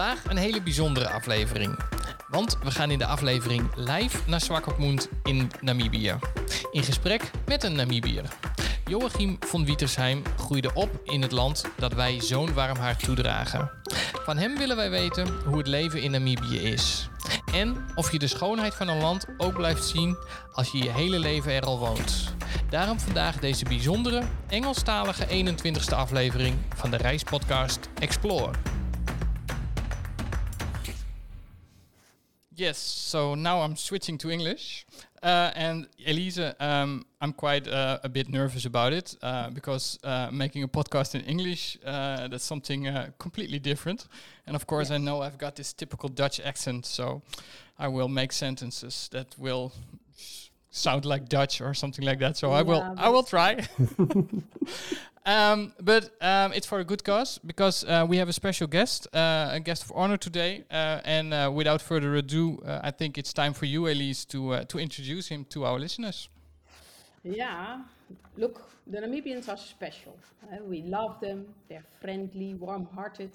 Vandaag een hele bijzondere aflevering. Want we gaan in de aflevering live naar Swakopmund in Namibië. In gesprek met een Namibiër. Joachim von Wietersheim groeide op in het land dat wij zo'n warm hart toedragen. Van hem willen wij weten hoe het leven in Namibië is. En of je de schoonheid van een land ook blijft zien als je je hele leven er al woont. Daarom vandaag deze bijzondere Engelstalige 21ste aflevering van de reispodcast Explore. Yes, so now I'm switching to English. Uh, and Elise, um, I'm quite uh, a bit nervous about it uh, because uh, making a podcast in English, uh, that's something uh, completely different. And of course. I know I've got this typical Dutch accent, so I will make sentences that will sound like Dutch or something like that. So yeah, I will, I will try. Um, but um, it's for a good cause because uh, we have a special guest, uh, a guest of honor today. Uh, and uh, without further ado, uh, I think it's time for you, Elise, to uh, to introduce him to our listeners. Yeah, look, the Namibians are special. we love them. They're friendly, warm-hearted,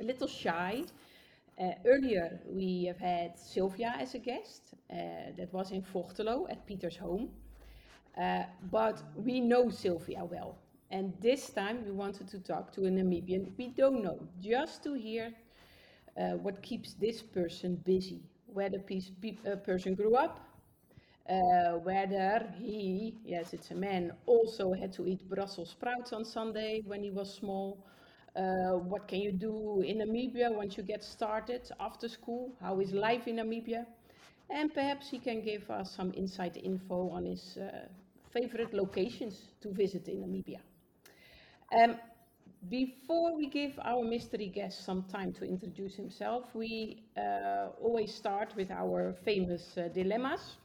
a little shy. earlier, we have had Sylvia as a guest. that was in Vochteloo at Peter's home. but we know Sylvia well and this time we wanted to talk to a Namibian we don't know, just to hear uh, what keeps this person busy, where the piece, uh, person grew up, uh, whether he, yes, it's a man, also had to eat Brussels sprouts on Sunday when he was small. Uh, what can you do in Namibia once you get started after school? How is life in Namibia? And perhaps he can give us some inside info on his uh, favorite locations to visit in Namibia. Um, before we give our mystery guest some time to introduce himself, we uh, always start with our famous uh, dilemmas.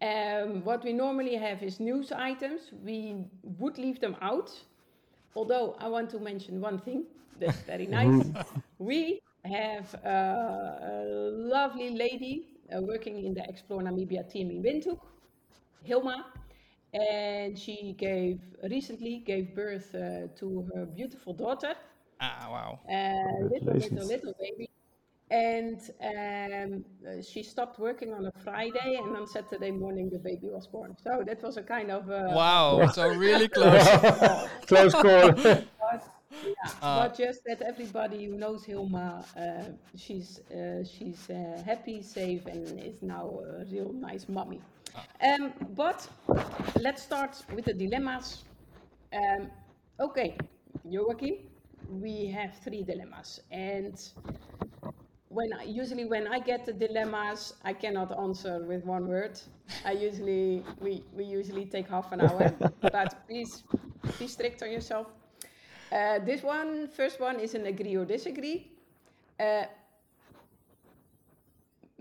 Um, what we normally have is news items. We would leave them out, although I want to mention one thing that's very nice. we have uh, a lovely lady uh, working in the Explore Namibia team in Windhoek, Hilma, and she gave recently gave birth uh, to her beautiful daughter. Ah, wow! Uh, little, little, little baby. And um, she stopped working on a Friday, and on Saturday morning the baby was born. So that was a kind of uh, wow! so really close, close call. but, yeah, uh, but just that everybody who knows Hilma, uh, she's uh, she's uh, happy, safe, and is now a real nice mommy. Um, but let's start with the dilemmas. Um, okay, Joachim, we have three dilemmas, and when I, usually when I get the dilemmas, I cannot answer with one word. I usually we we usually take half an hour, but please be strict on yourself. Uh, this one, first one, is an agree or disagree. Uh,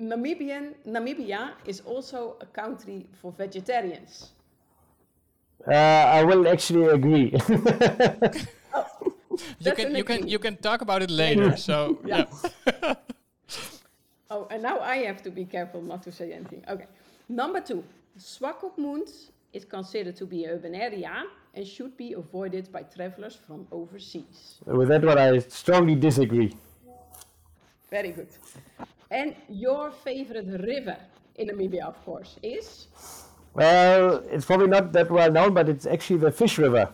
Namibian, Namibia is also a country for vegetarians. Uh, I will actually agree. oh, you can you can you can talk about it later. so yeah. oh, and now I have to be careful not to say anything. Okay. Number two, Swakopmund is considered to be an urban area and should be avoided by travelers from overseas. With that one, I strongly disagree. Very good. And your favorite river in Namibia, of course, is? Well, it's probably not that well known, but it's actually the Fish River.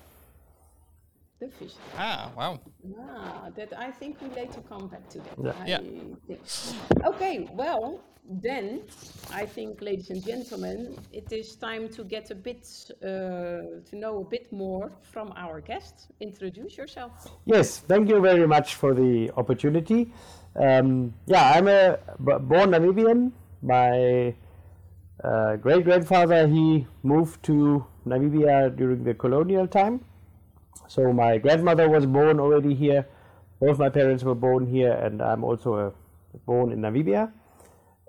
The Fish. Ah, wow. Ah, that I think we later come back to that. Yeah. yeah. Okay, well, then I think, ladies and gentlemen, it is time to get a bit uh, to know a bit more from our guest. Introduce yourself. Yes, thank you very much for the opportunity. Um, yeah, I'm a born Namibian. My uh, great grandfather he moved to Namibia during the colonial time. So my grandmother was born already here. Both my parents were born here, and I'm also uh, born in Namibia.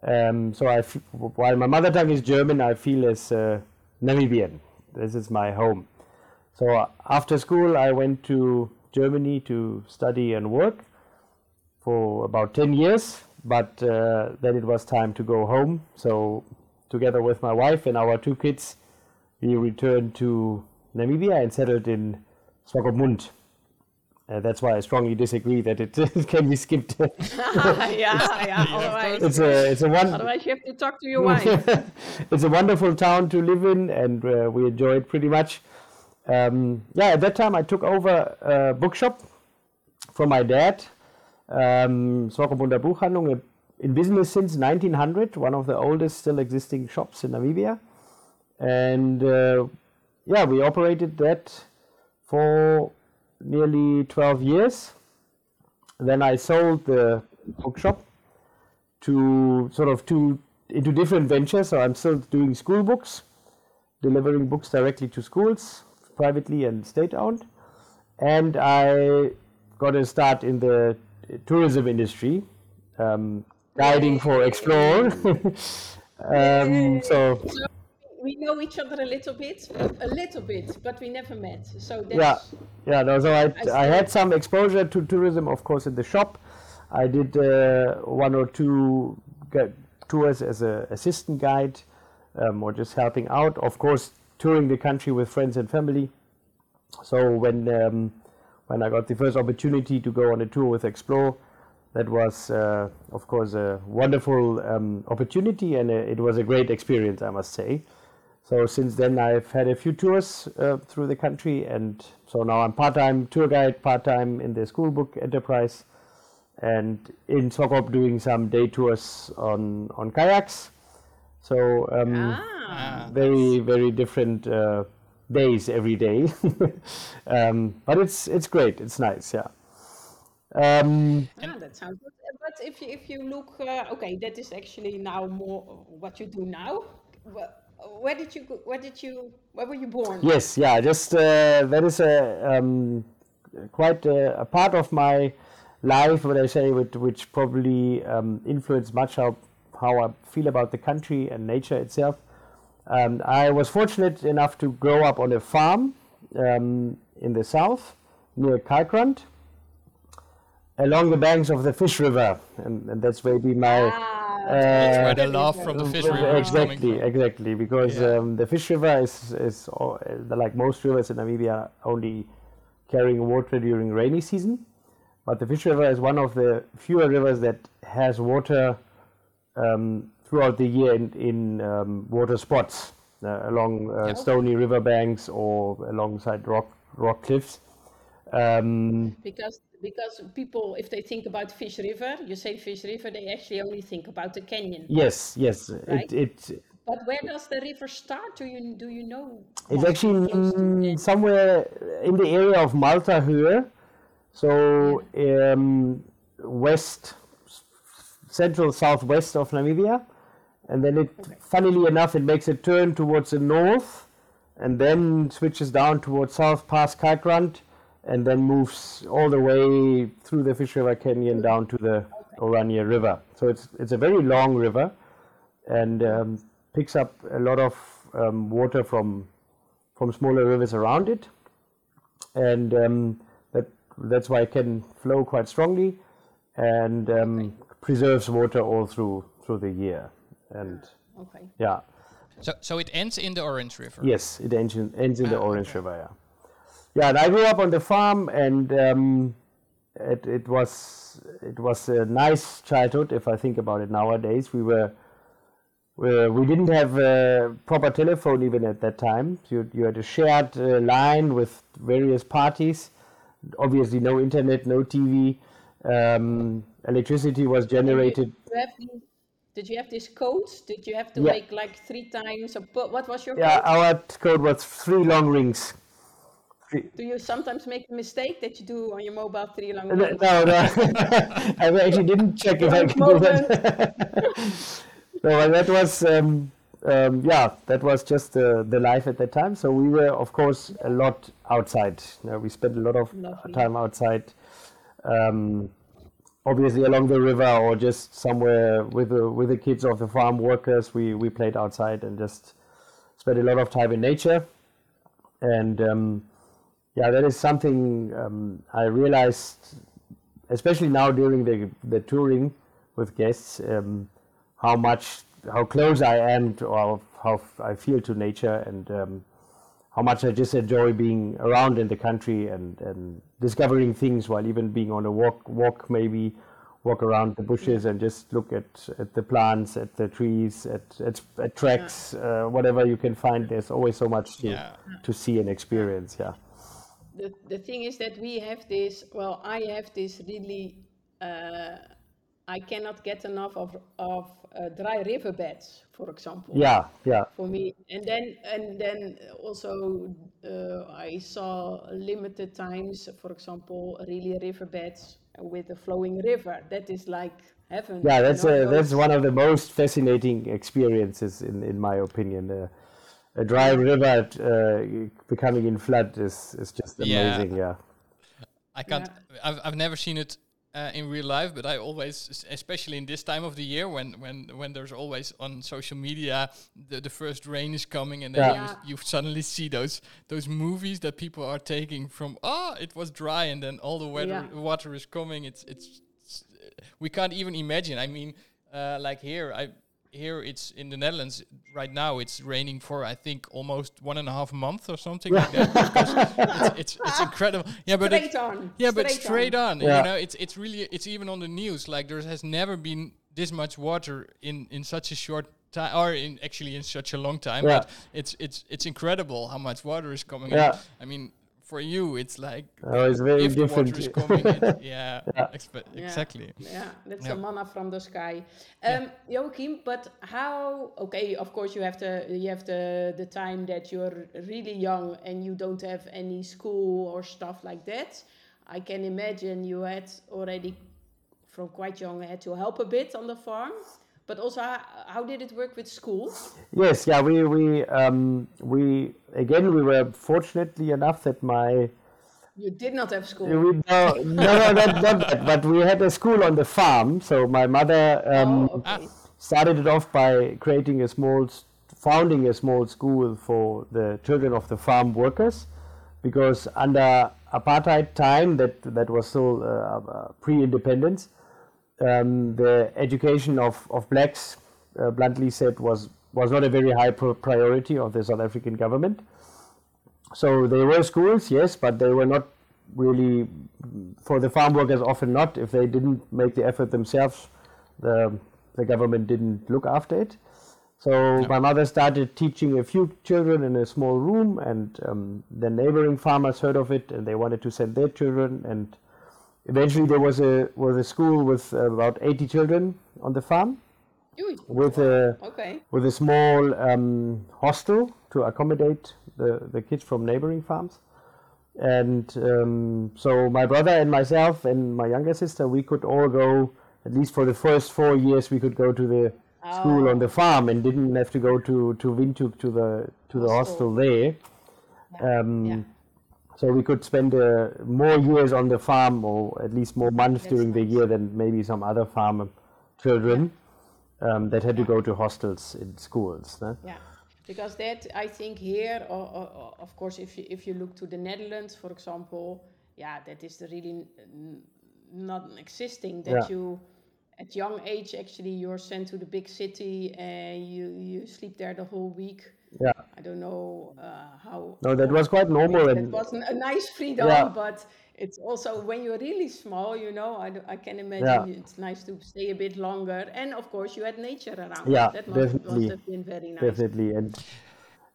Um, so I, f- while my mother tongue is German, I feel as uh, Namibian. This is my home. So after school, I went to Germany to study and work for about 10 years, but uh, then it was time to go home. So, together with my wife and our two kids, we returned to Namibia and settled in Swakopmund. Uh, that's why I strongly disagree that it, it can be skipped. yeah, yeah. Otherwise, it's a it's a one otherwise you have to talk to your wife. it's a wonderful town to live in, and uh, we enjoy it pretty much. Um, yeah, at that time I took over a bookshop from my dad, um, Swakopmunder Buchhandlung, uh, in business since 1900, one of the oldest still existing shops in Namibia. And uh, yeah, we operated that for nearly 12 years. Then I sold the bookshop to sort of to into different ventures. So I'm still doing school books, delivering books directly to schools, privately and state owned. And I got a start in the tourism industry, um, guiding for Explore. um, so we know each other a little bit, a little bit, but we never met. So that's yeah, yeah. No, so I, I see. had some exposure to tourism, of course, in the shop. I did uh, one or two tours as an assistant guide, um, or just helping out. Of course, touring the country with friends and family. So when um, when I got the first opportunity to go on a tour with Explore, that was uh, of course a wonderful um, opportunity, and uh it was a great experience, I must say. So since then, I've had a few tours uh, through the country, and so now I'm part-time tour guide, part-time in the school book enterprise, and in Swakop doing some day tours on on kayaks. So um, ah, very very different uh, days every day, um, but it's it's great. It's nice, yeah. Um, ah, that sounds good. Uh, But if you, if you look, uh, okay, that is actually now more what you do now. Where did you go, where did you where were you born? Yes, yeah, just uh, that is a um, quite a, a part of my life, what I say, which, which probably um, influenced much how how I feel about the country and nature itself. Um, I was fortunate enough to grow up on a farm um, in the south near Kalkrand, along the banks of the Fish River, and, and that's maybe my. Ah, That's uh, where the love from the fish river is coming exactly, from. exactly, because Yeah. um, the Fish River is is all- like most rivers in Namibia only carrying water during rainy season, but the Fish River is one of the fewer rivers that has water um, throughout the year in, in um, water spots uh, along uh, Yeah. stony riverbanks or alongside rock rock cliffs. Um, because because people if they think about Fish River, you say Fish River, they actually only think about the canyon. yes, yes, Right. it, it But where does the river start? Do you do you know? It's actually mm, it? somewhere in the area of Maltahöhe, so um, west, central southwest of Namibia, and then it, funnily enough, it makes a turn towards the north, and then switches down towards south past Kalkrand, and then moves all the way through the Fish River Canyon down to the Oranje River. So it's it's a very long river, and um, picks up a lot of um, water from from smaller rivers around it, and um, that that's why it can flow quite strongly, and um, preserves water all through through the year. And Okay. yeah, So, so it ends in the Orange River. yes, it ends in, ends in the Ah, Orange okay. River. Yeah, yeah. And I grew up on the farm, and um, it it was it was a nice childhood. If I think about it nowadays, we were. We, we didn't have a proper telephone even at that time. You, you had a shared uh, line with various parties. Obviously, no internet, no TV. Um, electricity was generated. Did you have the- did you have this code? Did you have to Yeah. make like three times? A, pu- what was your Yeah, code? our code was three long rings. Three, Do you sometimes make the mistake that you do on your mobile three long no, rings? no, no. I actually didn't check if I could do that. no, that was, um, um, yeah, that was just uh, the life at that time. So we were, of course, a lot outside. We spent a lot of Lovely. time outside. Um, obviously along the river or just somewhere with the with the kids of the farm workers we we played outside and just spent a lot of time in nature. And um, yeah that is something um, I realized especially now during the the touring with guests um, how much how close I am to or how I feel to nature and um, how much I just enjoy being around in the country and, and discovering things while even being on a walk walk maybe walk around the bushes and just look at, at the plants, at the trees, at at, at tracks, uh, whatever you can find. There's always so much to Yeah. to see and experience. Yeah. the, the thing is that we have this well i have this really uh, i cannot get enough of of dry riverbeds for example Yeah. Yeah. for me and then and then also uh, i saw limited times for example really riverbeds with a flowing river that is like heaven Yeah, that's know, uh, that's one of the most fascinating experiences in, in my opinion. Uh, a dry river uh, becoming in flood is, is just amazing. Yeah. I can't. I've, I've never seen it uh, in real life, but I always, especially in this time of the year, when when when there's always on social media the, the first rain is coming, and then Yeah. you, you suddenly see those those movies that people are taking from ah it was dry and then all the weather Yeah. water is coming. It's it's, it's we can't even imagine. I mean, uh, like here I. Here it's in the Netherlands right now. It's raining for I think almost one and a half month or something like that. It's, it's it's incredible. Yeah, but it's, straight on yeah, but straight on. Yeah. You know, it's it's really it's even on the news. Like there has never been this much water in in such a short time, or in actually in such a long time. Yeah. But it's it's it's incredible how much water is coming. Yeah. in. I mean, for you, it's like Oh, it's very if the different. water is coming. It, yeah, expe- Yeah. exactly. Yeah, that's Yeah. the manna from the sky. Um, Joachim, but how? Okay, of course you have the you have the the time that you're really young and you don't have any school or stuff like that. I can imagine you had already from quite young had to help a bit on the farm. But also, how, how did it work with schools? Yes, yeah, we we um, we again we were fortunately enough that my You did not have school. we, no no no not, not that, but we had a school on the farm. So my mother um, oh, okay. started it off by creating a small, founding a small school for the children of the farm workers, because under apartheid time, that that was still uh, uh, pre-independence, um, the education of of blacks, uh, bluntly said, was was not a very high priority of the South African government. So there were schools, yes, but they were not really for the farm workers. Often not if they didn't make the effort themselves. The the government didn't look after it. So my mother started teaching a few children in a small room, and um, the neighboring farmers heard of it, and they wanted to send their children. And eventually, there was a was a school with about 80 children on the farm, Oei, with a Okay. with a small um, hostel to accommodate the, the kids from neighboring farms. And um, so my brother and myself and my younger sister, we could all go, at least for the first four years, we could go to the school on the farm and didn't have to go to, to Windhoek to the, to the hostel Hostel. there. Um, Yeah. So we could spend uh, more years on the farm, or at least more months That's during the year than maybe some other farm children um, that had to go to hostels in schools. no? Yeah, because that I think here, or, or, of course, if you if you look to the Netherlands, for example, yeah, that is really not existing. That Yeah. you, at young age, actually, you're sent to the big city and you you sleep there the whole week. Yeah. I don't know uh, how. No, that was quite normal. That And was a nice freedom, Yeah. but it's also when you're really small, you know. I, I can imagine Yeah. it's nice to stay a bit longer, and of course you had nature around. Yeah, that must, must definitely. have been very nice. definitely, and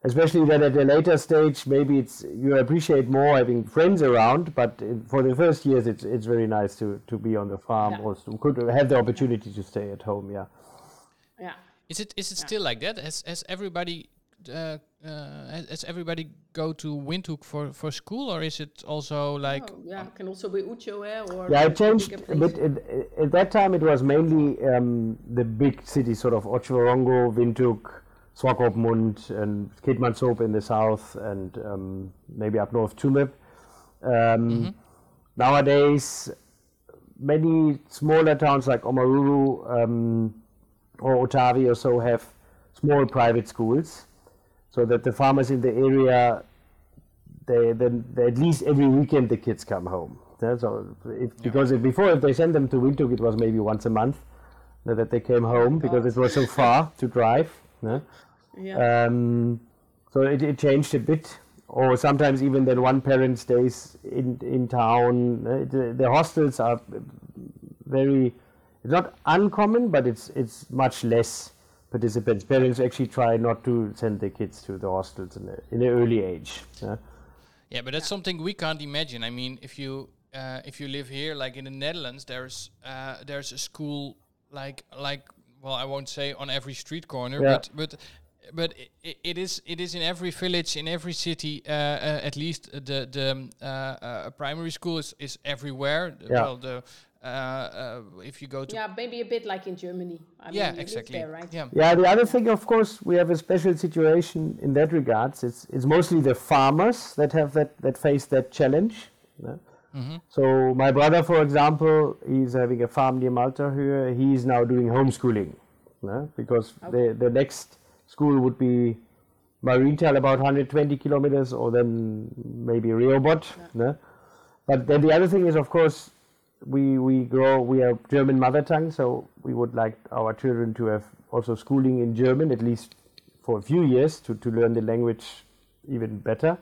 especially that at a later stage, maybe it's you appreciate more having friends around. But for the first years, it's it's very nice to to be on the farm Yeah. or to, could have the opportunity to stay at home. Yeah. Yeah. Is it is it still like that? Has has everybody uh, uh, has, has everybody go to Windhoek for, for school, or is it also like Oh, yeah, can also be Ucho, eh, or Yeah, it changed bigger a bit. places. At, at that time, it was mainly um, the big cities, sort of Otjiwarongo, Windhoek, Swakopmund, and Keetmanshoop in the south, and um, maybe up north Tulip. Um, Nowadays, many smaller towns like Omaruru um, or Otavi or so have small private schools, so that the farmers in the area they then they, at least every weekend the kids come home. Yeah, so if, because if, before if they sent them to Windhoek, it was maybe once a month that they came home because it was so far to drive. yeah. Yeah. Um, so it, it changed a bit or sometimes even then one parent stays in in town. Uh, the, the hostels are very it's not uncommon, but it's it's much less participants. Parents actually try not to send their kids to the hostels in, a, in an early age. Yeah. Yeah, but that's something we can't imagine. I mean, if you uh, if you live here, like in the Netherlands, there's uh, there's a school like like well, I won't say on every street corner, Yeah. but but but i it is it is in every village, in every city. Uh, uh, at least the the um, uh, uh, primary school is is everywhere. Yeah. Well, the Uh, uh, if you go to Yeah, maybe a bit like in Germany. I yeah, you live exactly. There, right? Yeah. Yeah, the other thing, of course, we have a special situation in that regards. It's it's mostly the farmers that have that that face that challenge. yeah. Mm-hmm. So my brother, for example, he's having a farm near Maltahöhe. He's now doing homeschooling, yeah, because the the next school would be Mariental, about 120 kilometers, or then maybe Rehoboth. yeah. But then the other thing is, of course, we we grow we are German mother tongue, so we would like our children to have also schooling in German at least for a few years to, to learn the language even better.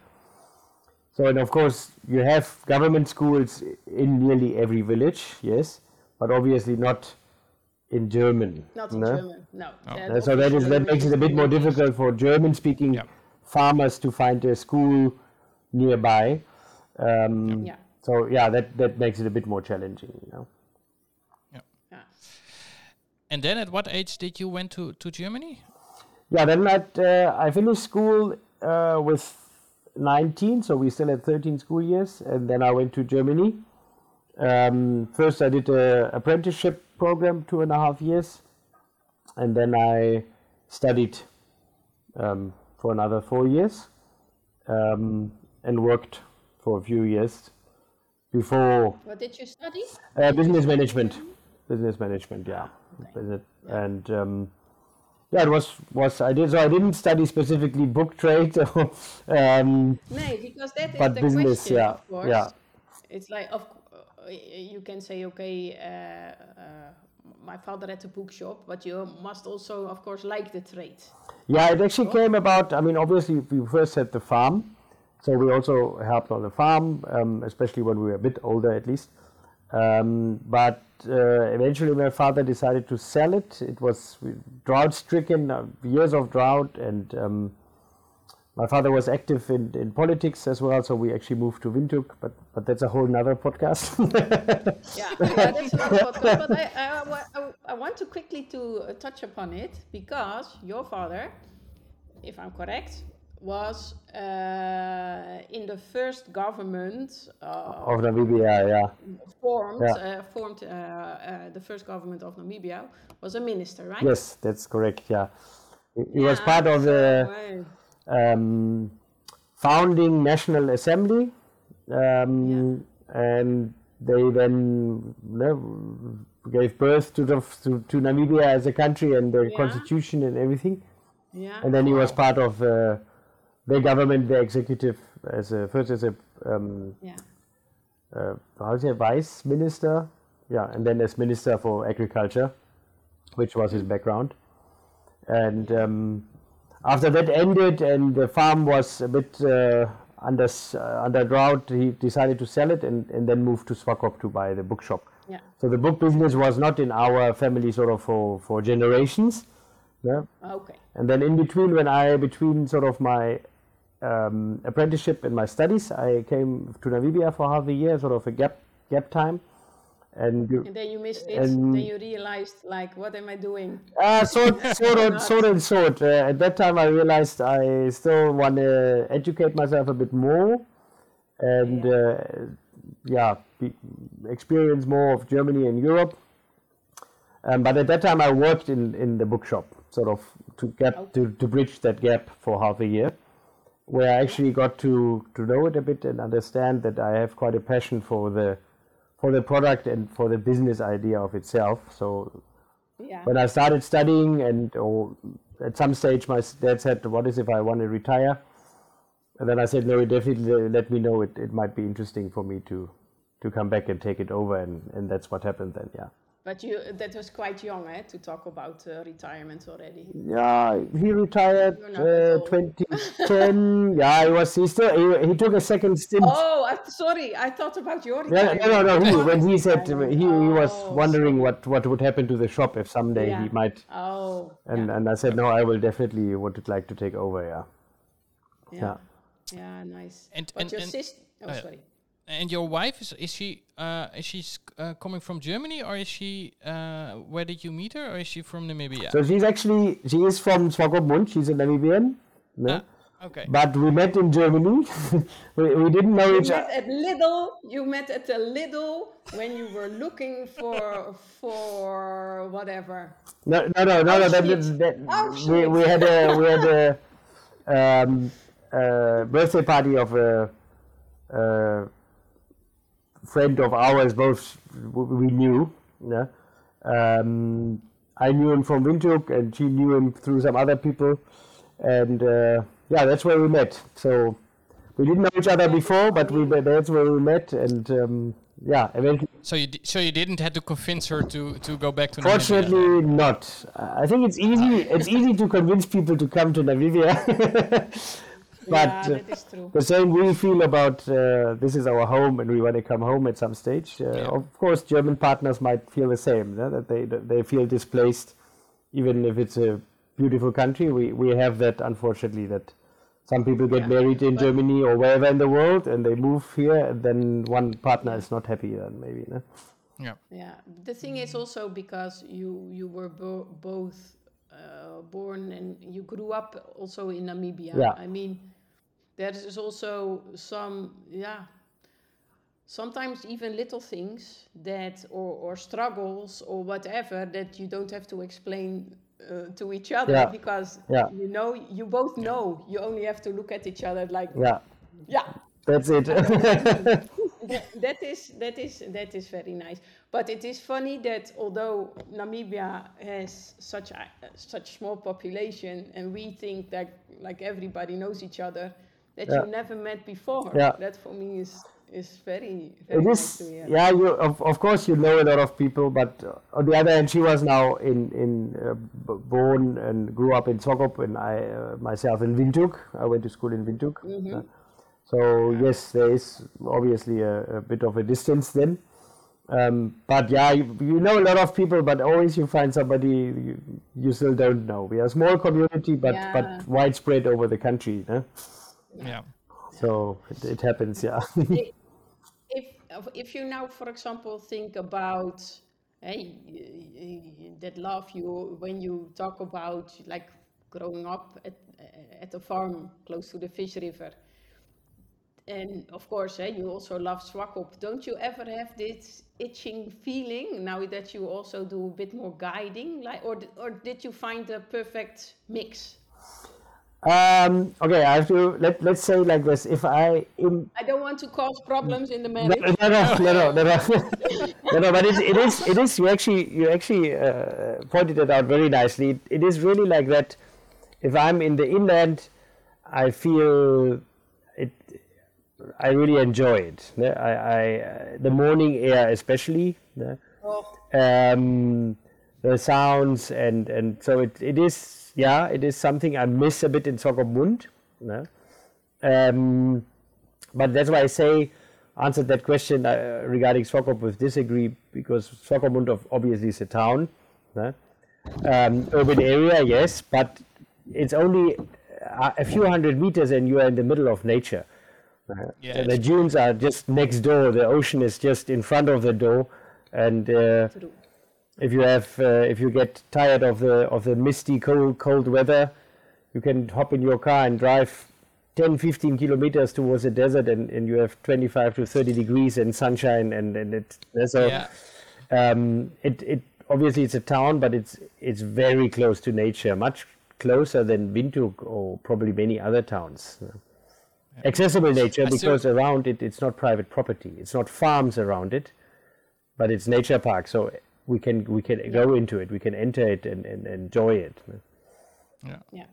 So and of course you have government schools in nearly every village, yes, but obviously not in German. Not in no? German, no. Uh, So that is that makes it a bit more difficult for German-speaking Yeah. farmers to find a school nearby. Um, Yeah. So yeah, that that makes it a bit more challenging. You know? Yeah. And then, at what age did you went to to Germany? Yeah, then at, uh, I finished school uh, with 19, so we still had 13 school years, and then I went to Germany. Um, first, I did a apprenticeship program, two and a half years, and then I studied um, for another four years um, and worked for a few years before What did you study? uh, business management. Business management, yeah. And um, yeah, it was was I did so I didn't study specifically book trade, or, um, No, because that is but the business, question, yeah, of course. yeah, It's like, of, uh, you can say, okay, uh, uh, my father had a bookshop, but you must also, of course, like the trade. yeah. It actually came about. I mean, obviously, we first had the farm, so we also helped on the farm, um, especially when we were a bit older, at least. Um, but uh, eventually, my father decided to sell it. It was drought stricken, uh, years of drought, and um, my father was active in, in politics as well. So we actually moved to Windhoek, but but that's a whole nother podcast. Yeah, yeah that's another podcast. But I, I, I, I want to quickly to uh, touch upon it because your father, if I'm correct, was uh, in the first government uh, of Namibia, yeah. formed, Yeah. uh, formed uh, uh, the first government of Namibia, was a minister, right? Yes, that's correct. Yeah, he, he was part of the um, founding National Assembly, um, and they then you know, gave birth to, the, to to Namibia as a country and the Yeah. constitution and everything. Yeah. And then he was part of the government, the executive, as a first as a um, yeah. uh, how is it, vice minister? Yeah, and then as minister for agriculture, which was his background. And um, after that ended, and the farm was a bit uh, under uh, under drought, he decided to sell it and, and then moved to Swakop to buy the bookshop. Yeah. So the book business was not in our family sort of for, for generations. Yeah. Okay. And then in between, when I between sort of my um, apprenticeship in my studies, I came to Namibia for half a year, sort of a gap gap time. And you, And then you missed it. And- then you realized, like, what am I doing? uh, sort, sort of, sort and sort. Uh, at that time, I realized I still want to educate myself a bit more, and Yeah. uh, yeah, be, experience more of Germany and Europe. Um, but at that time, I worked in, in the bookshop, sort of to get to, to bridge that gap for half a year, where I actually got to, to know it a bit and understand that I have quite a passion for the for the product and for the business idea of itself. So Yeah. when I started studying, and or at some stage, my dad said, "What is if I want to retire?" And then I said, "No, definitely let me know. It, it might be interesting for me to to come back and take it over." And, and that's what happened then. Yeah. But you that was quite young, eh, to talk about uh, retirement already. Yeah, he retired You're not that uh, 2010. yeah, he was. He still. He, he took a second stint. Oh, I, sorry, I thought about your Yeah, retirement. no, no, no. He, when he said he, he was Oh, wondering what, what would happen to the shop if someday Yeah. he might, Oh, and yeah, and I said no, I will definitely would like to take over. Yeah, yeah, yeah. yeah, nice. And- but and- your and- sister, oh, oh, yeah. sorry. And your wife is is she uh, is she uh, coming from Germany or is she uh, where did you meet her or is she from Namibia? So she's actually she is from Swakopmund. She's a Namibian. no? Ah, okay. But we met in Germany. we, we didn't know You each other. at Lidl. You met at a Lidl when you were looking for for whatever. No, no, no, no, no. That, Auschwitz. that, Auschwitz. we, we had a we had a um, uh, birthday party of a, uh friend of ours. Both we knew. Yeah. Um, I knew him from Windhoek, and she knew him through some other people, and uh, yeah, that's where we met. So we didn't know each other before, but we that's where we met, and um, yeah, eventually. So you so you didn't have to convince her to to go back to Namibia. Fortunately, not. I think it's easy. It's easy to convince people to come to Namibia, but yeah, uh, that is true. the same we feel about uh, this is our home and we want to come home at some stage. Uh, Yeah. Of course, German partners might feel the same. yeah, that they that they feel displaced, even if it's a beautiful country. We we have that unfortunately that. Some people get Yeah, married in but- Germany or wherever in the world, and they move here, and then one partner is not happy. Then maybe, no? Yeah. Yeah, the thing is also because you you were bo- both uh, born and you grew up also in Namibia. Yeah. I mean, there is also some yeah. Sometimes even little things that or, or struggles or whatever that you don't have to explain uh, to each other Yeah. because Yeah. you know you both know you only have to look at each other like Yeah, yeah that's it. that, is that is that is very nice. But it is funny that although Namibia has such a such small population, and we think that like everybody knows each other, that Yeah. you never met before. Yeah. That for me is is very very It to hear. yeah. You of, of course you know a lot of people, but uh, on the other hand, she was now in in uh, b- born and grew up in Swakop, and I uh, myself in Windhoek. I went to school in Windhoek. Mm-hmm. Uh, so yes, there is obviously a, a bit of a distance then. Um, but yeah, you, you know a lot of people, but always you find somebody you, you still don't know. We are a small community, but Yeah. but widespread over the country. no? Yeah. So it, it happens, yeah. if if you now, for example, think about hey, y- y- that love you when you talk about like growing up at at a farm close to the Fish River, and of course, hey, you also love Swakop. Don't you ever have this itching feeling now that you also do a bit more guiding, like, or or did you find the perfect mix? Um, okay, I have to let let's say like this. If I in, I don't want to cause problems in the marriage. No, no, no, no, no, no, no But it, it is it is you actually you actually uh, pointed it out very nicely. It, it is really like that. If I'm in the inland, I feel it. I really enjoy it. I, I the morning air especially. Oh. Um, the sounds and and so it, it is yeah it is something I miss a bit in Swakopmund. No? Um, but that's why I say answered that question uh, regarding Swakop with disagree because Swakopmund of obviously is a town, no? um, urban area yes, but it's only a, a few hundred meters and you are in the middle of nature. Yeah, So the dunes are just next door. The ocean is just in front of the door, and uh, true. If you have uh, if you get tired of the of the misty cold cold weather, you can hop in your car and drive 10, 15 kilometers towards the desert, and, and you have 25 to 30 degrees and sunshine, and and it so yeah. um, it it obviously it's a town, but it's it's very close to nature, much closer than Windhoek or probably many other towns. Accessible nature I because around it it's not private property, it's not farms around it, but it's nature park. So we can we can go into it, we can enter it and, and enjoy it. Yeah. Yeah.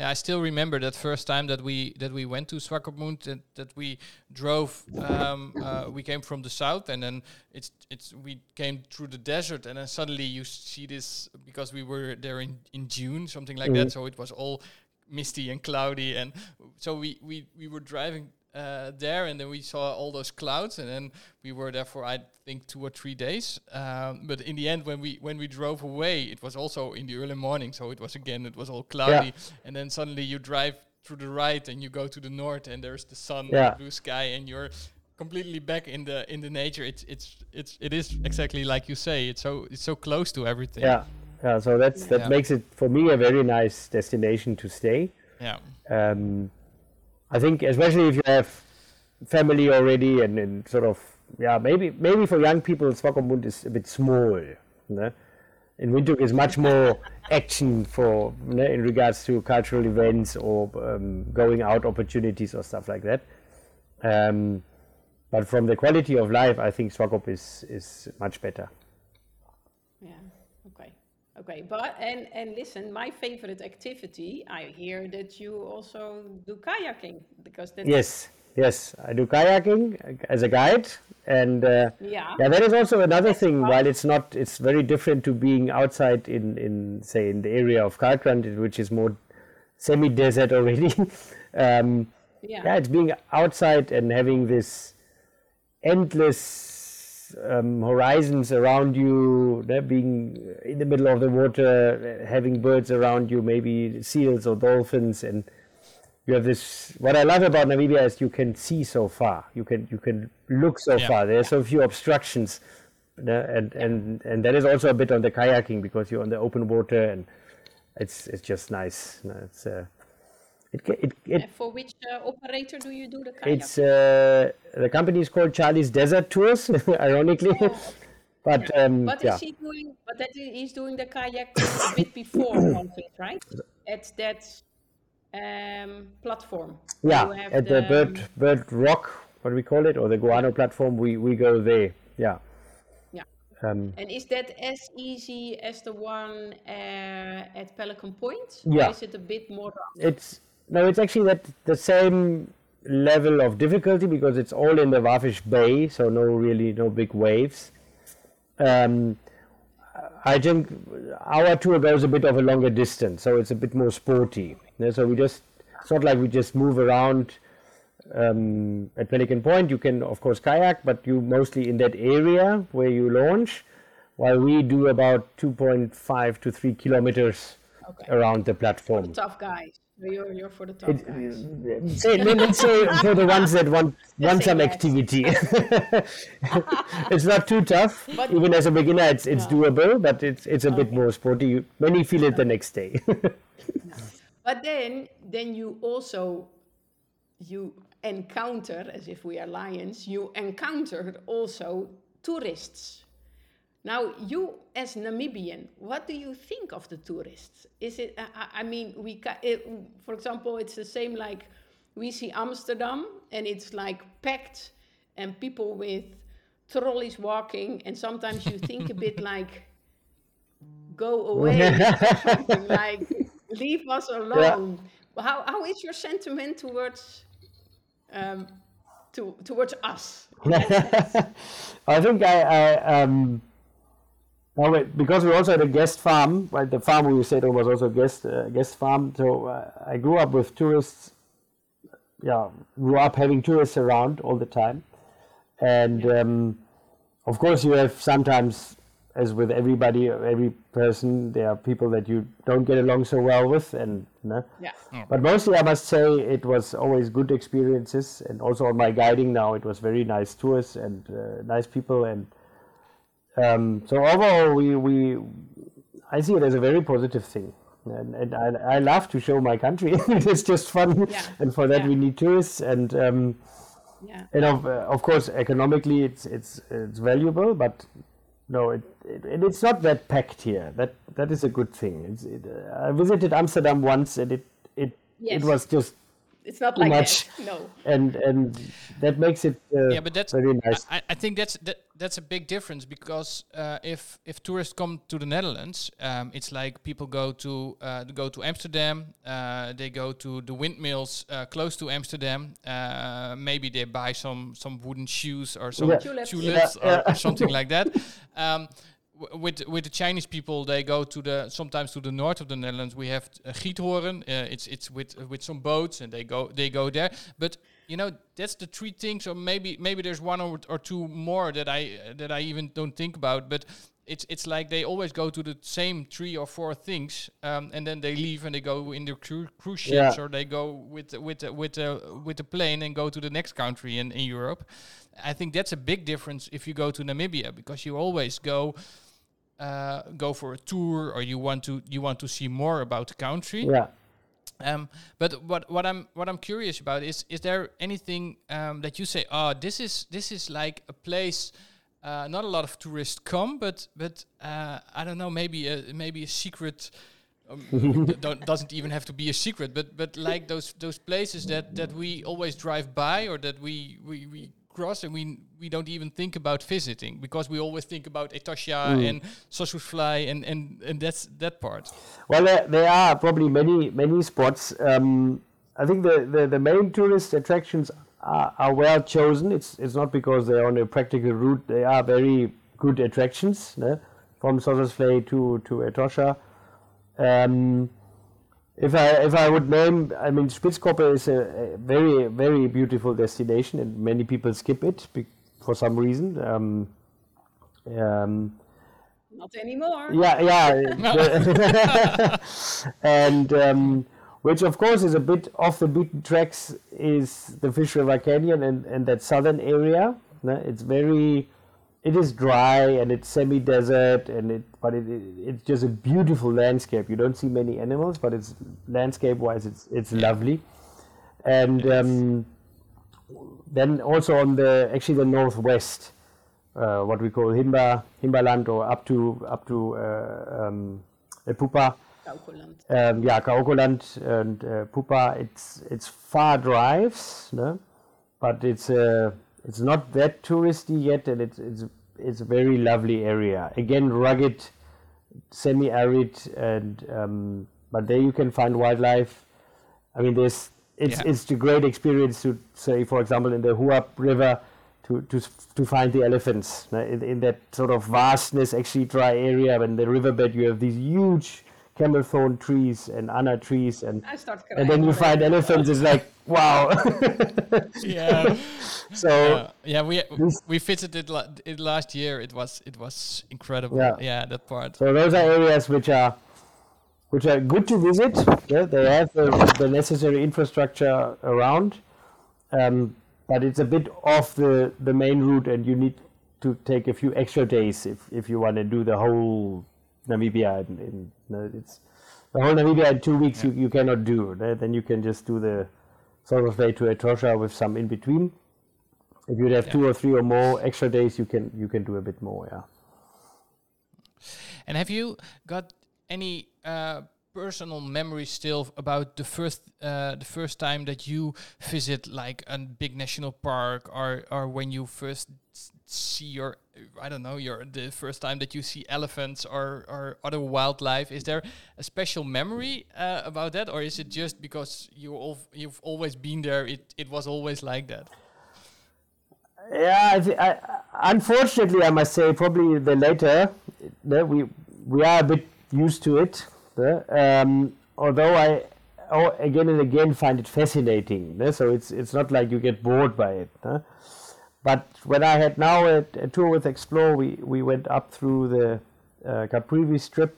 Yeah, I still remember that first time that we that we went to Swakopmund that, that we drove. Um, uh, we came from the south, and then it's it's we came through the desert, and then suddenly you see this because we were there in in June, something like that. So it was all misty and cloudy, and so we we we were driving uh, there, and then we saw all those clouds, and then we were there for I think two or three days. Um, but in the end, when we when we drove away, it was also in the early morning, so it was again it was all cloudy, and then suddenly you drive through the right and you go to the north, and there's the sun, Yeah. the blue sky, and you're completely back in the in the nature. It's it's it's it is exactly like you say. It's so it's so close to everything. Yeah, yeah. So that's that Yeah. makes it for me a very nice destination to stay. yeah, Um, I think especially if you have family already and, and sort of yeah maybe maybe for young people Swakopmund is a bit small. Ne? In Windhoek is much more action for ne, in regards to cultural events or um, going out opportunities or stuff like that. Um, but from the quality of life, I think Swakop is is much better. Yeah. Okay. Okay. But and and listen, my favorite activity. I hear that you also do kayaking because that's Yes, yes, I do kayaking as a guide, and uh, Yeah. yeah, that is also another thing. While it's not, it's very different to being outside in, in say in the area of Kalkrand, which is more semi-desert already. um, Yeah. yeah, it's being outside and having this endless um, horizons around you, being in the middle of the water, having birds around you, maybe seals or dolphins, and you have this. What I love about Namibia is you can see so far. You can you can look so Yeah. far. There are so few obstructions, and and and that is also a bit on the kayaking because you're on the open water and it's it's just nice. It's uh, it it, it for which uh, operator do you do the kayak? it's uh, the company is called Charlie's Desert Tours, ironically. But um, But yeah, is he doing? But that he's doing the kayak a bit before COVID, right? At that um, platform. yeah, at the Bird Bird Rock, what do we call it, or the Guano platform, we we go there. Yeah. Yeah. Um, And is that as easy as the one uh, at Pelican Point? Yeah. Or is it a bit more rough? it's no, it's actually that the same level of difficulty because it's all in the Walvis Bay, so no really no big waves. Um, I think our tour goes a bit of a longer distance, so it's a bit more sporty. Yeah, so we just it's not like we just move around um, at Pelican Point. You can of course kayak, but you mostly in that area where you launch, while we do about 2.5 to 3 kilometers Okay. around the platform. Tough guys. You're, you're for the tough guys. Say, let, us say for the ones that want want some yes. activity. it's not too tough. But- Even as a beginner, it's it's doable, but it's it's a bit more sporty. You- Many feel it the next day. But then, then you also you encounter, as if we are lions, you encountered also tourists. Now, you as Namibian, what do you think of the tourists? Is it? I- I, mean, we, ca- it, for example, it's the same like we see Amsterdam, and it's like packed, and people with trolleys walking, and sometimes you think a bit like, go away, or something like, leave us alone. How how is your sentiment towards? Um, to, towards us. in that sense? I think I, I um, well, wait, because we also had a guest farm. Right, the farm we stayed on was also a guest uh, guest farm. So uh, I grew up with tourists. Yeah, grew up having tourists around all the time, and um, of course you have sometimes, as with everybody, every person, there are people that you don't get along so well with, and you know, yeah. but mostly, I must say, it was always good experiences, and also on my guiding now, it was very nice tours and uh, nice people, and um, so overall, we, we I see it as a very positive thing, and, and I, I love to show my country. it's just fun, Yeah. and for that Yeah. we need tourists, and um, Yeah. and of, uh, of course, economically, it's it's it's valuable, but no, it, it it's not that packed here. That that is a good thing. It's, it, uh, I visited Amsterdam once, and it it Yes. it was just it's not too like much. that. No. and and that makes it uh, Yeah, but that's very nice. I, I think that's that, that's a big difference because uh, if if tourists come to the Netherlands, um, it's like people go to uh, go to Amsterdam, uh, they go to the windmills uh, close to Amsterdam. Uh, maybe they buy some some wooden shoes or some Yeah. Tulips. tulips Yeah, or, or something like that. Um, w- with with the Chinese people, they go to the sometimes to the north of the Netherlands. We have uh, Giethoorn. Uh, it's it's with uh, with some boats, and they go they go there. But you know that's the three things, or maybe maybe there's one or, or two more that I uh, that I even don't think about. But it's it's like they always go to the same three or four things, um, and then they leave and they go in the cru- cruise ships, Yeah. or they go with with the- with the with the plane and go to the next country in in Europe. I think that's a big difference if you go to Namibia because you always go uh, go for a tour or you want to you want to see more about the country. yeah. Um, but what what I'm what I'm curious about is is there anything um, that you say? Oh, this is this is like a place. Uh, not a lot of tourists come, but but uh, I don't know. Maybe a maybe a secret. Um, doesn't even have to be a secret, but but like those those places that that we always drive by or that we we, we cross and we we don't even think about visiting because we always think about Etosha and Sossusvlei and and and that's that part. Well, there, there are probably many many spots. Um, I think the, the, the main tourist attractions are, are well chosen. It's it's not because they're on a practical route. They are very good attractions ne? from Sossusvlei to to Etosha. Um, if I if I would name, I mean Spitzkoppe is a, a very very beautiful destination, and many people skip it be, for some reason. Um, um, Not anymore. yeah, yeah. and um, which, of course, is a bit off the beaten tracks is the Fish River Canyon and, and that southern area. It's very, it is dry and it's semi-desert, and it, but it, it, it's just a beautiful landscape. You don't see many animals, but it's landscape-wise, it's it's lovely. And um, then also on the actually the northwest, uh, what we call Himba Himbaland or up to up to uh, um, Pupa. Kaokoland. Um, yeah, Kaokoland and uh, Pupa. It's it's far drives, no? but it's uh, it's not that touristy yet, and it's it's it's a very lovely area. Again, rugged, semi-arid, and um, but there you can find wildlife. I mean, there's it's Yeah. it's a great experience to say, for example, in the Huab River. To, to, to find the elephants in, in that sort of vastness, actually dry area. When the riverbed, you have these huge camel thorn trees and ana trees, and and then you find elephants. It's like wow. Yeah. so Uh, yeah, we we visited la- it last year. It was it was incredible. Yeah. Yeah, that part. So those are areas which are which are good to visit. Yeah, they have the, the necessary infrastructure around, um, but it's a bit off the, the main route, and you need to take a few extra days if, if you want to do the whole Namibia. No, it's the whole Namibia in two weeks. You, you cannot do. no? Then you can just do the sort of way to Etosha with some in between. If you'd have two or three or more extra days, you can you can do a bit more. Yeah. And have you got any uh, personal memories still about the first uh, the first time that you visit like a big national park, or or when you first see your I don't know your the first time that you see elephants or or other wildlife? Is there a special memory uh, about that, or is it just because you all you've always been there? It it was always like that. Yeah, I I, unfortunately, I must say probably the later. we we are a bit used to it. Um, although I oh, again and again find it fascinating. So it's it's not like you get bored by it. But when I had now a, a tour with Explore, we, we went up through the uh, Caprivi Strip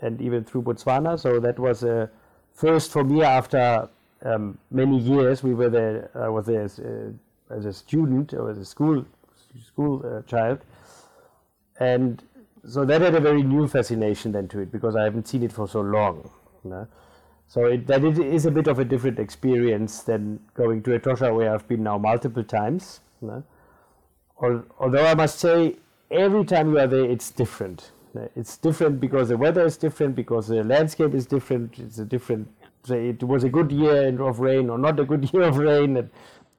and even through Botswana. So that was a first for me after um, many years. We were there. I was there as, uh, as a student or as a school school uh, child, and so that had a very new fascination then to it because I haven't seen it for so long. you know. So it, that it is a bit of a different experience than going to Etosha where I've been now multiple times. you know. Al- Although I must say, every time you are there, it's different. It's different because the weather is different, because the landscape is different. It's a different say it was a good year of rain or not a good year of rain. And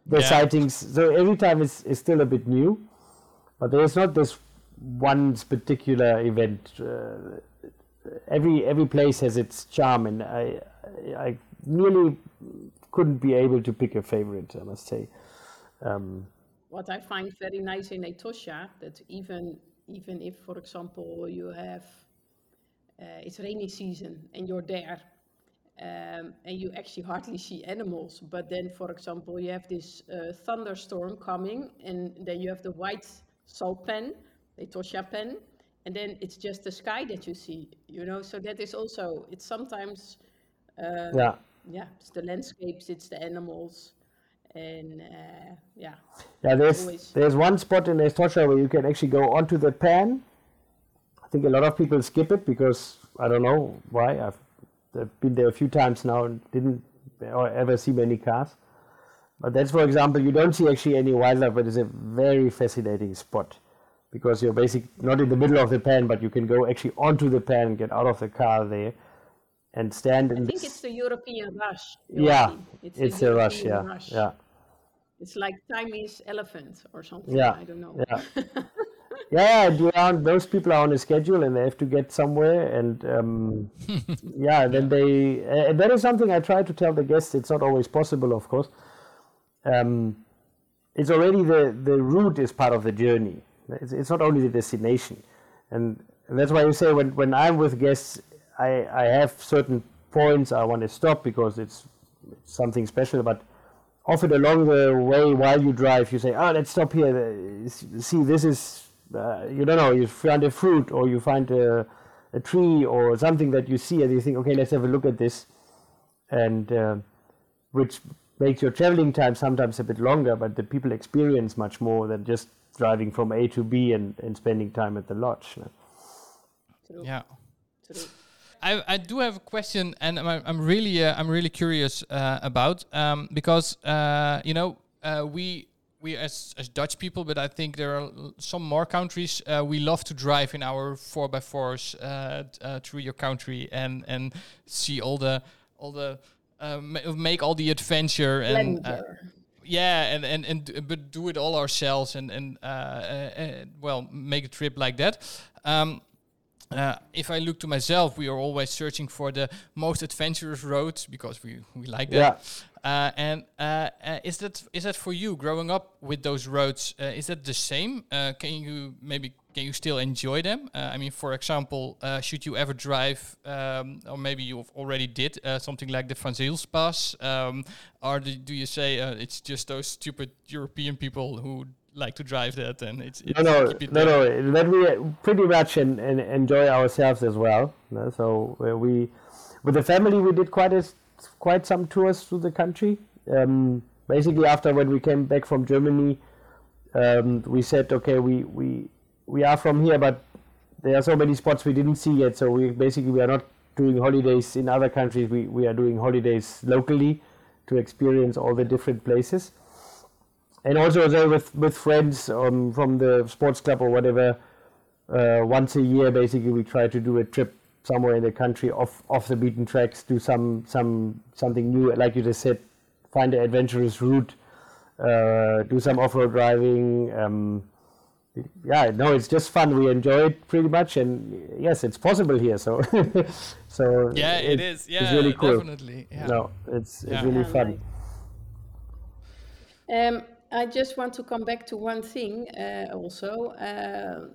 the Yeah. sightings. So every time is is still a bit new, but there is not this one particular event. Uh, every every place has its charm, and I I nearly couldn't be able to pick a favorite. I must say. Um, what I find very nice in Etosha that even even if, for example, you have uh, it's rainy season and you're there, um, and you actually hardly see animals, but then, for example, you have this uh, thunderstorm coming, and then you have the white salt pen, Etosha pen, and then it's just the sky that you see, you know. So that is also it's sometimes uh, yeah. yeah, it's the landscapes, it's the animals, and uh, yeah. Yeah, there's Always. there's one spot in Etosha where you can actually go onto the pan. I think a lot of people skip it because I don't know why. I've, I've been there a few times now and didn't or ever see many cars. But that's, for example, you don't see actually any wildlife, but it's a very fascinating spot because you're basically not in the middle of the pan, but you can go actually onto the pan, get out of the car there, and stand in I think it's the European rush. yeah, Joachim. it's, the a rush. European Yeah, rush. yeah. It's like Chinese elephant or something. Yeah, I don't know. yeah. Yeah, and you are, those people are on a schedule and they have to get somewhere, and um, yeah, then they. Uh, and that is something I try to tell the guests. It's not always possible, of course. Um, it's already the the route is part of the journey. It's, it's not only the destination, and, and that's why you say when when I'm with guests, I I have certain points I want to stop because it's, it's something special, but often along the way while you drive, you say, "Oh, let's stop here. See, this is uh, you don't know. You find a fruit, or you find a, a tree, or something that you see, and you think, okay, let's have a look at this, and uh, which makes your traveling time sometimes a bit longer, but the people experience much more than just driving from A to B and, and spending time at the lodge. you Yeah. I, I do have a question, and I'm, I'm really uh, I'm really curious uh, about um, because uh, you know uh, we we as as Dutch people, but I think there are some more countries uh, we love to drive in our four x fours uh, uh, through your country and and see all the all the uh, make all the adventure and. Uh, yeah and and and but do it all ourselves and and well make a trip like that um uh, if I look to myself, we are always searching for the most adventurous roads because we, we like that. Uh, and uh, uh, is that is that for you growing up with those roads? Uh, is that the same? Uh, can you maybe can you still enjoy them? Uh, I mean, for example, uh, should you ever drive, um, or maybe you already did uh, something like the Van Zyl's Pass, um, or do, do you say uh, it's just those stupid European people who like to drive that and it's, it's No, no, it no, there? no. That we pretty much en- en- enjoy ourselves as well. So uh, we, with the family, we did quite a quite some tours through the country. Um, basically, after when we came back from Germany, um, we said, okay, we, we we are from here, but there are so many spots we didn't see yet. So we basically we are not doing holidays in other countries. We we are doing holidays locally to experience all the different places and also there with with friends um, from the sports club or whatever. Uh, once a year, basically, we try to do a trip somewhere in the country off off the beaten tracks, do some some something new, like you just said, find an adventurous route, uh, do some off road driving. Um, yeah, no, it's just fun. We enjoy it pretty much, and yes, it's possible here. So, so Yeah, it is. Yeah, it's really cool. definitely. Yeah. No, it's it's Yeah. really Yeah, fun. Um, I just want to come back to one thing uh, also. Uh,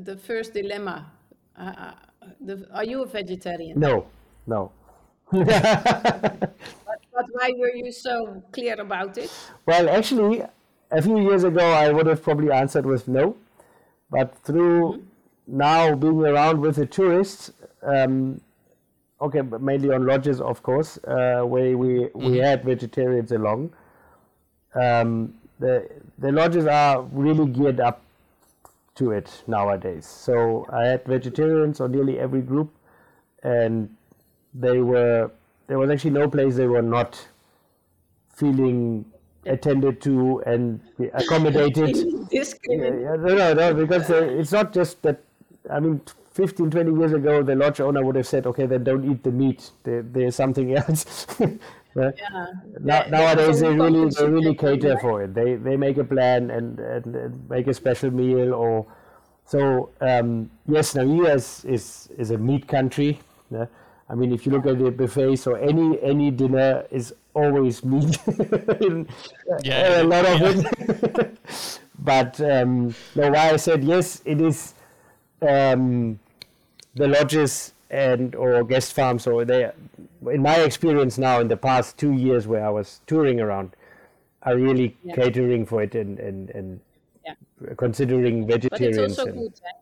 the first dilemma. Uh, uh, the, are you a vegetarian? No, no. But why were you so clear about it? Well, actually, a few years ago, I would have probably answered with no. But through now being around with the tourists, um, okay, but mainly on lodges, of course, uh, where we, we had vegetarians along, um, the, the lodges are really geared up to it nowadays. So I had vegetarians on nearly every group, and they were there was actually no place they were not feeling attended to and accommodated. Yeah, no, no, no, because it's not just that I mean, 15, 20 years ago, the lodge owner would have said, okay, then don't eat the meat. There, there's something else. But Yeah. now, They- nowadays, they they really, they really consider- cater for it. They, they make a plan and, and, and make a special meal or so. Um, yes, Namibia is, is, is a meat country. yeah. I mean, if you look at the buffet, so any any dinner is always meat. In- Yeah, a lot of yeah. it. but um, no, why I said yes, it is um, the lodges and or guest farms or they in my experience now in the past two years where I was touring around are really Yeah. catering for it and and, and Yeah. considering But it's vegetarians also and- good. eh?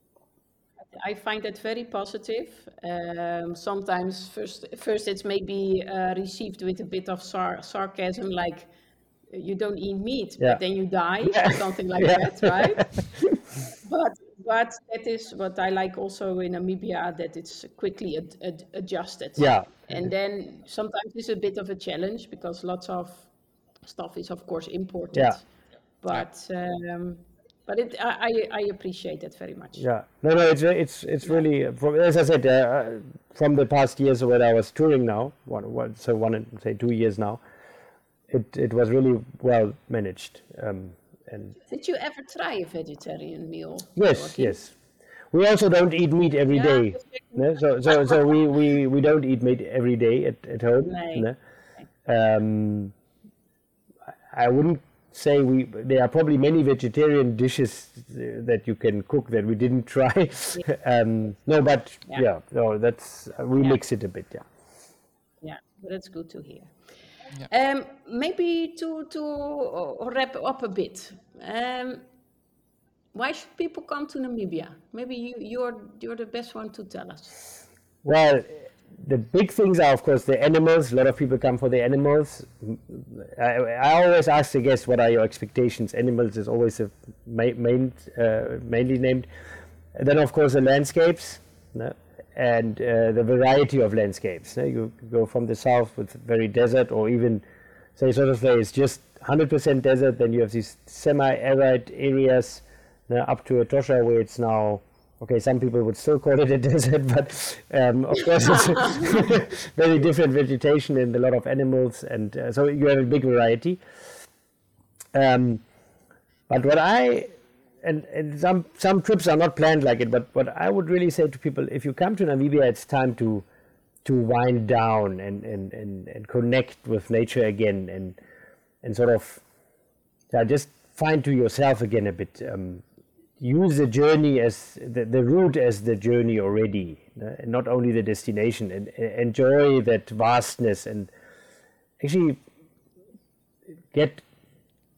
I find that very positive. Um, sometimes first, first it's maybe uh, received with a bit of sar- sarcasm, like you don't eat meat, Yeah. but then you die, or something like that, right? but but that is what I like also in Namibia that it's quickly ad- ad- adjusted. Yeah. And then sometimes it's a bit of a challenge because lots of stuff is of course imported. Yeah. But um, but it I, I appreciate that very much. Yeah, no, no, it's it's it's really from, as I said uh, uh, from the past years when I was touring now, one, one so one say two years now, it it was really well managed. Um, and Did you ever try a vegetarian meal? yes, yes, we also don't eat meat every Yeah, day. no? So so so we, we, we don't eat meat every day at, at home. Nee. no? Um, I wouldn't say we. There are probably many vegetarian dishes uh, that you can cook that we didn't try. um, no, but yeah. Yeah. no, that's we Yeah. mix it a bit. Yeah. Yeah, that's good to hear. Yeah. Um, maybe to to uh, wrap up a bit. Um, why should people come to Namibia? Maybe you you're you're the best one to tell us. Well, the big things are, of course, the animals. A lot of people come for the animals. I, I always ask the guests, what are your expectations? Animals is always a main, uh, mainly named. And then, of course, the landscapes no? And uh, the variety of landscapes. no? You go from the south with very desert, or even, say, sort of say it's just 100% desert. Then you have these semi-arid areas up to Etosha, where it's now okay, some people would still call it a desert, but um, of course it's very different vegetation and a lot of animals, and uh, so you have a big variety. Um, but what I and, and some some trips are not planned like it, but what I would really say to people, if you come to Namibia, it's time to to wind down and and, and, and connect with nature again and and sort of yeah, just find to yourself again a bit. Um, use the journey as the, the route as the journey already, uh, and not only the destination, and, and enjoy that vastness and actually get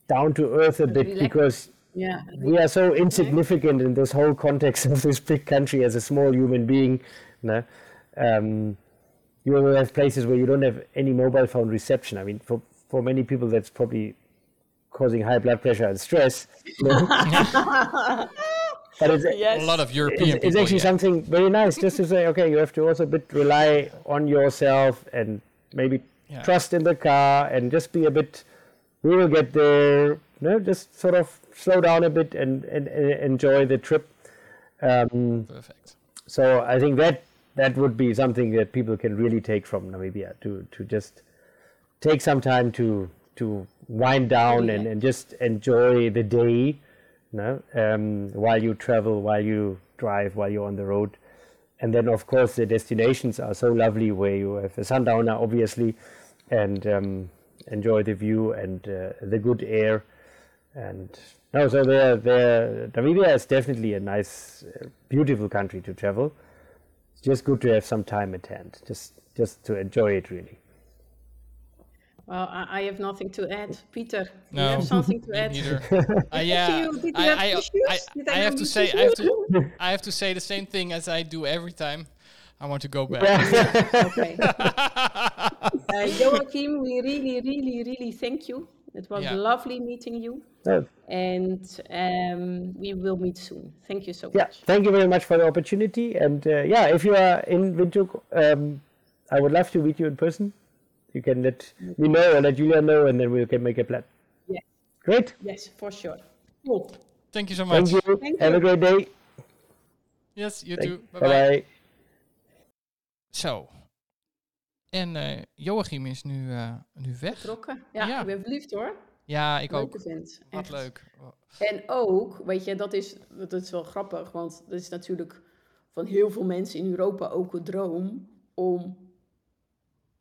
down to earth a bit relax. because Yeah. we are so insignificant in this whole context of this big country as a small human being. No? Um, you will have places where you don't have any mobile phone reception. I mean, for, for many people, that's probably causing high blood pressure and stress. no? but it's, A lot of European it's, people. it's actually yeah. something very nice just to say, okay, you have to also a bit rely on yourself and maybe Yeah. trust in the car and just be a bit, we will get there, no, just sort of slow down a bit and, and, and enjoy the trip. Um, Perfect. so I think that that would be something that people can really take from Namibia to, to just take some time to to wind down and, and just enjoy the day, no, um, while you travel, while you drive, while you're on the road, and then of course the destinations are so lovely where you have a sundowner obviously, and um, enjoy the view and uh, the good air, and no, so there, there, Namibia is definitely a nice, uh, beautiful country to travel. It's just good to have some time at hand, just just to enjoy it really. Well, I, I have nothing to add. Peter, you No. have something to add? Neither. Uh, yeah, you- I, have I. I, I I have to say, I have to, I have to say the same thing as I do every time. I want to go back. Okay. uh, Joachim, we really, really, really thank you. It was Yeah. lovely meeting you, Uh, and um, we will meet soon. Thank you so yeah, much. thank you very much for the opportunity. And uh, yeah, if you are in Windhoek, um, I would love to meet you in person. You can let me know or let Julia know, and then we can make a plan. Yeah. Great. Yes, for sure. Cool. Thank you so much. Thank you. Thank Have a great day. Yes, you Thank- too. Bye bye. Bye bye. Zo. En eh Joachim is nu, eh, nu weg. Vertrokken. Ja, Ja. ik ben verliefd hoor. Ja, ik ook. Vent. Wat echt. leuk. En ook, weet je, dat is, dat is wel grappig, want dat is natuurlijk van heel veel mensen in Europa ook een droom om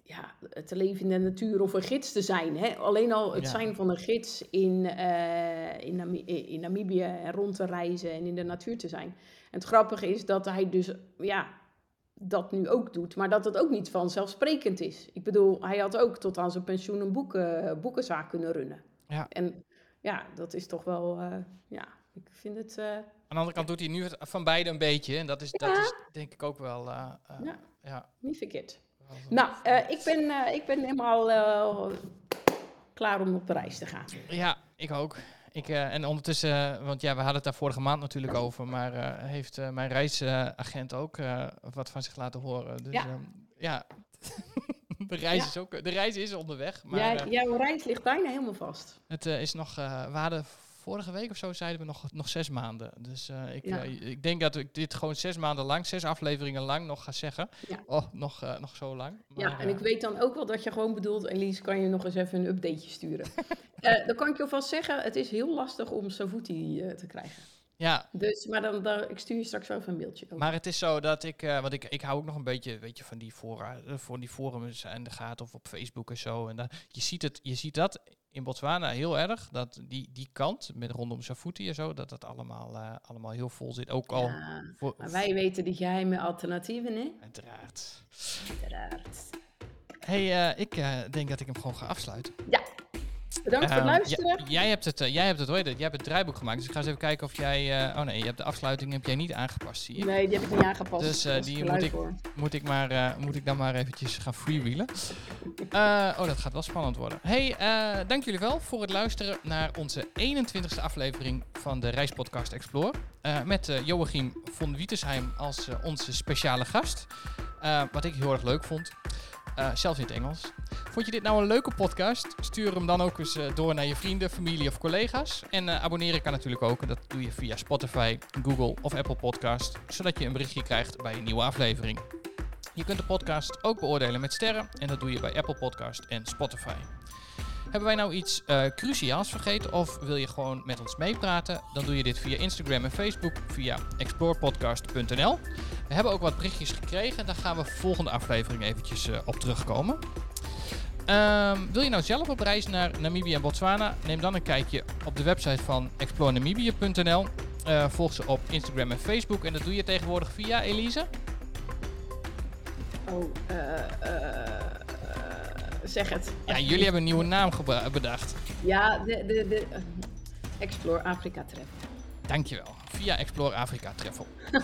ja, te leven in de natuur of een gids te zijn. Hè? Alleen al het Ja. zijn van een gids in, eh, in, in Namibië en rond te reizen en in de natuur te zijn. En het grappige is dat hij dus ja, dat nu ook doet, maar dat het ook niet vanzelfsprekend is. Ik bedoel, hij had ook tot aan zijn pensioen een boeken, boekenzaak kunnen runnen. Ja. En ja, dat is toch wel, eh, ja, ik vind het, eh, Aan de andere kant doet hij nu van beide een beetje. En dat is, dat is denk ik ook wel... eh, eh, Ja. ja. niet verkeerd. Nou, eh, ik, ben, eh, ik ben helemaal eh, klaar om op de reis te gaan. Ja, ik ook. Ik, eh, en ondertussen, eh, want ja, we hadden het daar vorige maand natuurlijk over, maar eh, heeft mijn reisagent ook wat van zich laten horen. Dus Ja. ja, ja. de, reis Ja. is ook, de reis is onderweg, maar eh, jouw reis ligt bijna helemaal vast. het is nog, we hadden vorige week of zo zeiden we nog, nog zes maanden. Dus ik, Ja. ik denk dat ik dit gewoon zes maanden lang, zes afleveringen lang nog ga zeggen. Ja. Oh, nog, nog zo lang. ja, en ik weet dan ook wel dat je gewoon bedoelt, Elise, kan je nog eens even een updateje sturen. Eh, dan kan ik je alvast zeggen, het is heel lastig om Savuti eh, te krijgen. ja, Dus, maar dan, dan, ik stuur je straks wel even een beeldje. over. Maar het is zo dat ik, eh, want ik, ik hou ook nog een beetje, weet je, van die fora, voor die forums en de gaten of op Facebook en zo. En dan, je ziet het, je ziet dat in Botswana heel erg, dat die, die kant met rondom Safuti en zo, dat dat allemaal, allemaal heel vol zit. Ook al Ja, voor, maar wij weten die geheime alternatieven, hè? uiteraard. Uiteraard. hey, ik denk dat ik hem gewoon ga afsluiten. Ja, bedankt voor het Ehm, luisteren. ja, jij hebt het, eh, jij hebt het, het, jij hebt het draaiboek gemaakt. Dus ik ga eens even kijken of jij, eh, oh nee, je hebt de afsluiting heb jij niet aangepast, zie je. Nee, die heb ik niet aangepast. Dus, is die moet ik- voor. Moet ik, maar, eh, moet ik dan maar eventjes gaan freewheelen? Eh, oh, dat gaat wel spannend worden. Hey, dank jullie wel voor het luisteren naar onze 21ste aflevering van de Reispodcast Explore. Met Joachim von Wietersheim als onze speciale gast. Wat ik heel erg leuk vond. Eh, zelfs in het Engels. Vond je dit nou een leuke podcast? Stuur hem dan ook eens eh, door naar je vrienden, familie of collega's. En eh, abonneren kan natuurlijk ook. Dat doe je via Spotify, Google of Apple Podcast. Zodat je een berichtje krijgt bij een nieuwe aflevering. Je kunt de podcast ook beoordelen met sterren. En dat doe je bij Apple Podcast en Spotify. Hebben wij nou iets eh, cruciaals vergeten of wil je gewoon met ons meepraten? Dan doe je dit via Instagram en Facebook via explorepodcast.nl. We hebben ook wat berichtjes gekregen. Daar gaan we volgende aflevering eventjes eh, op terugkomen. Ehm, wil je nou zelf op reis naar Namibië en Botswana? Neem dan een kijkje op de website van explorenamibia.nl. Eh, volg ze op Instagram en Facebook. En dat doe je tegenwoordig via Elise. Oh, eh, eh, zeg het. Ja, jullie hebben een nieuwe naam bedacht. Ja, de, de, de eh, Explore Afrika Trip. Dankjewel. Via Explore Afrika Travel.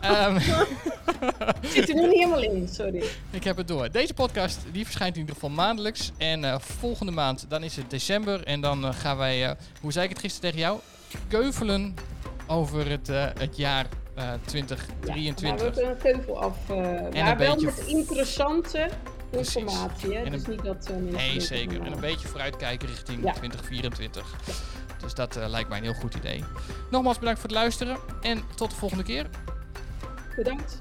Ehm, Zit er nog niet helemaal in, sorry. ik heb het door. Deze podcast die verschijnt in ieder geval maandelijks. En eh, volgende maand, dan is het december. En dan eh, gaan wij, hoe zei ik het gisteren tegen jou? Keuvelen over het, het jaar eh, Ja, 2023. maar we hebben een keuvel af. maar een wel beetje met interessante. Informatie. Hè? Dus niet dat eh, mensen Nee, zeker. En een beetje vooruitkijken richting Ja. 2024. Dus dat eh, lijkt mij een heel goed idee. Nogmaals bedankt voor het luisteren. En tot de volgende keer. Bedankt.